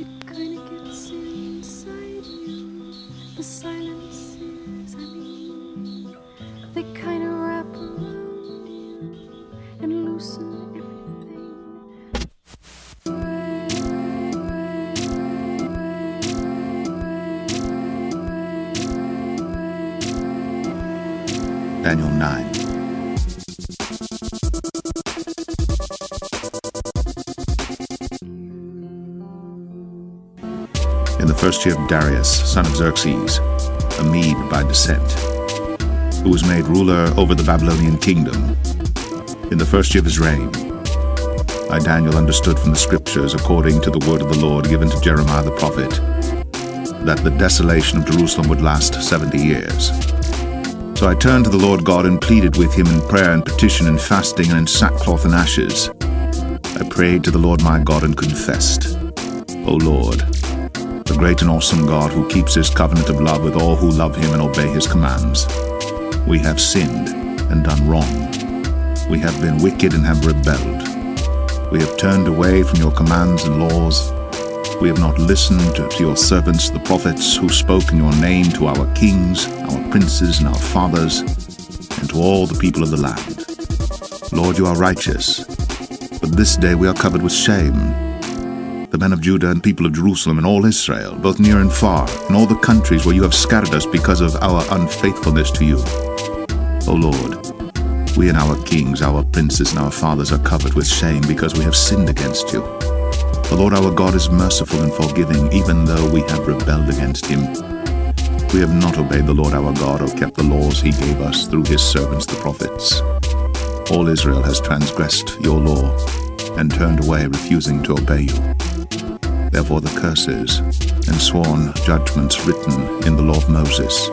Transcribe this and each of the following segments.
It kinda gets inside you. The silences, I mean, they kinda wrap around you and loosen everything. Daniel 9. First year of Darius, son of Xerxes, a Mede by descent, who was made ruler over the Babylonian kingdom, in the first year of his reign, I, Daniel, understood from the scriptures, according to the word of the Lord given to Jeremiah the prophet, that the desolation of Jerusalem would last seventy years. So I turned to the Lord God and pleaded with him in prayer and petition and fasting and in sackcloth and ashes. I prayed to the Lord my God and confessed, O Lord, the great and awesome God who keeps his covenant of love with all who love him and obey his commands. We have sinned and done wrong. We have been wicked and have rebelled. We have turned away from your commands and laws. We have not listened to your servants, the prophets, who spoke in your name to our kings, our princes, and our fathers, and to all the people of the land. Lord, you are righteous, but this day we are covered with shame. The men of Judah and people of Jerusalem and all Israel, both near and far, in all the countries where you have scattered us because of our unfaithfulness to you. O Lord, we and our kings, our princes, and our fathers are covered with shame because we have sinned against you. The Lord our God is merciful and forgiving, even though we have rebelled against him. We have not obeyed the Lord our God or kept the laws he gave us through his servants the prophets. All Israel has transgressed your law and turned away, refusing to obey you. Therefore, the curses and sworn judgments written in the law of Moses,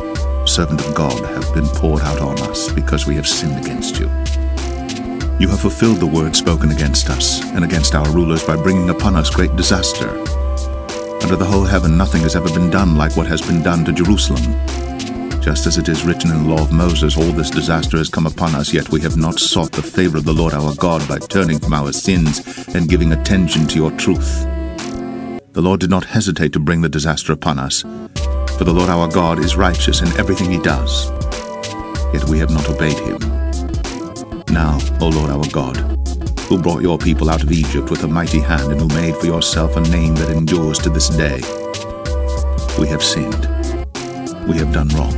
servant of God, have been poured out on us because we have sinned against you. You have fulfilled the word spoken against us and against our rulers by bringing upon us great disaster. Under the whole heaven, nothing has ever been done like what has been done to Jerusalem. Just as it is written in the law of Moses, all this disaster has come upon us, yet we have not sought the favor of the Lord our God by turning from our sins and giving attention to your truth. The Lord did not hesitate to bring the disaster upon us, for the Lord our God is righteous in everything he does. Yet we have not obeyed him. Now, O Lord our God, who brought your people out of Egypt with a mighty hand and who made for yourself a name that endures to this day, we have sinned. We have done wrong.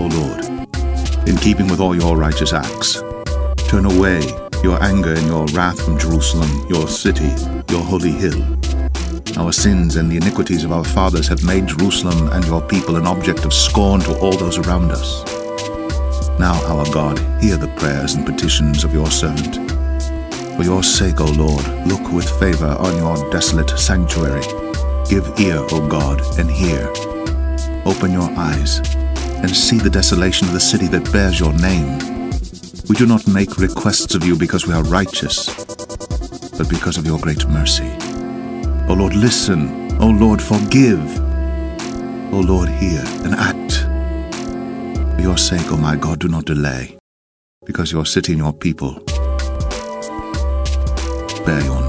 O Lord, in keeping with all your righteous acts, turn away your anger and your wrath from Jerusalem, your city, your holy hill. Our sins and the iniquities of our fathers have made Jerusalem and your people an object of scorn to all those around us. Now, our God, hear the prayers and petitions of your servant. For your sake, O Lord, look with favor on your desolate sanctuary. Give ear, O God, and hear. Open your eyes and see the desolation of the city that bears your name. We do not make requests of you because we are righteous, but because of your great mercy. O Lord, listen. O Lord, forgive. O Lord, hear and act. For your sake, O my God, do not delay, because your city and your people bear your.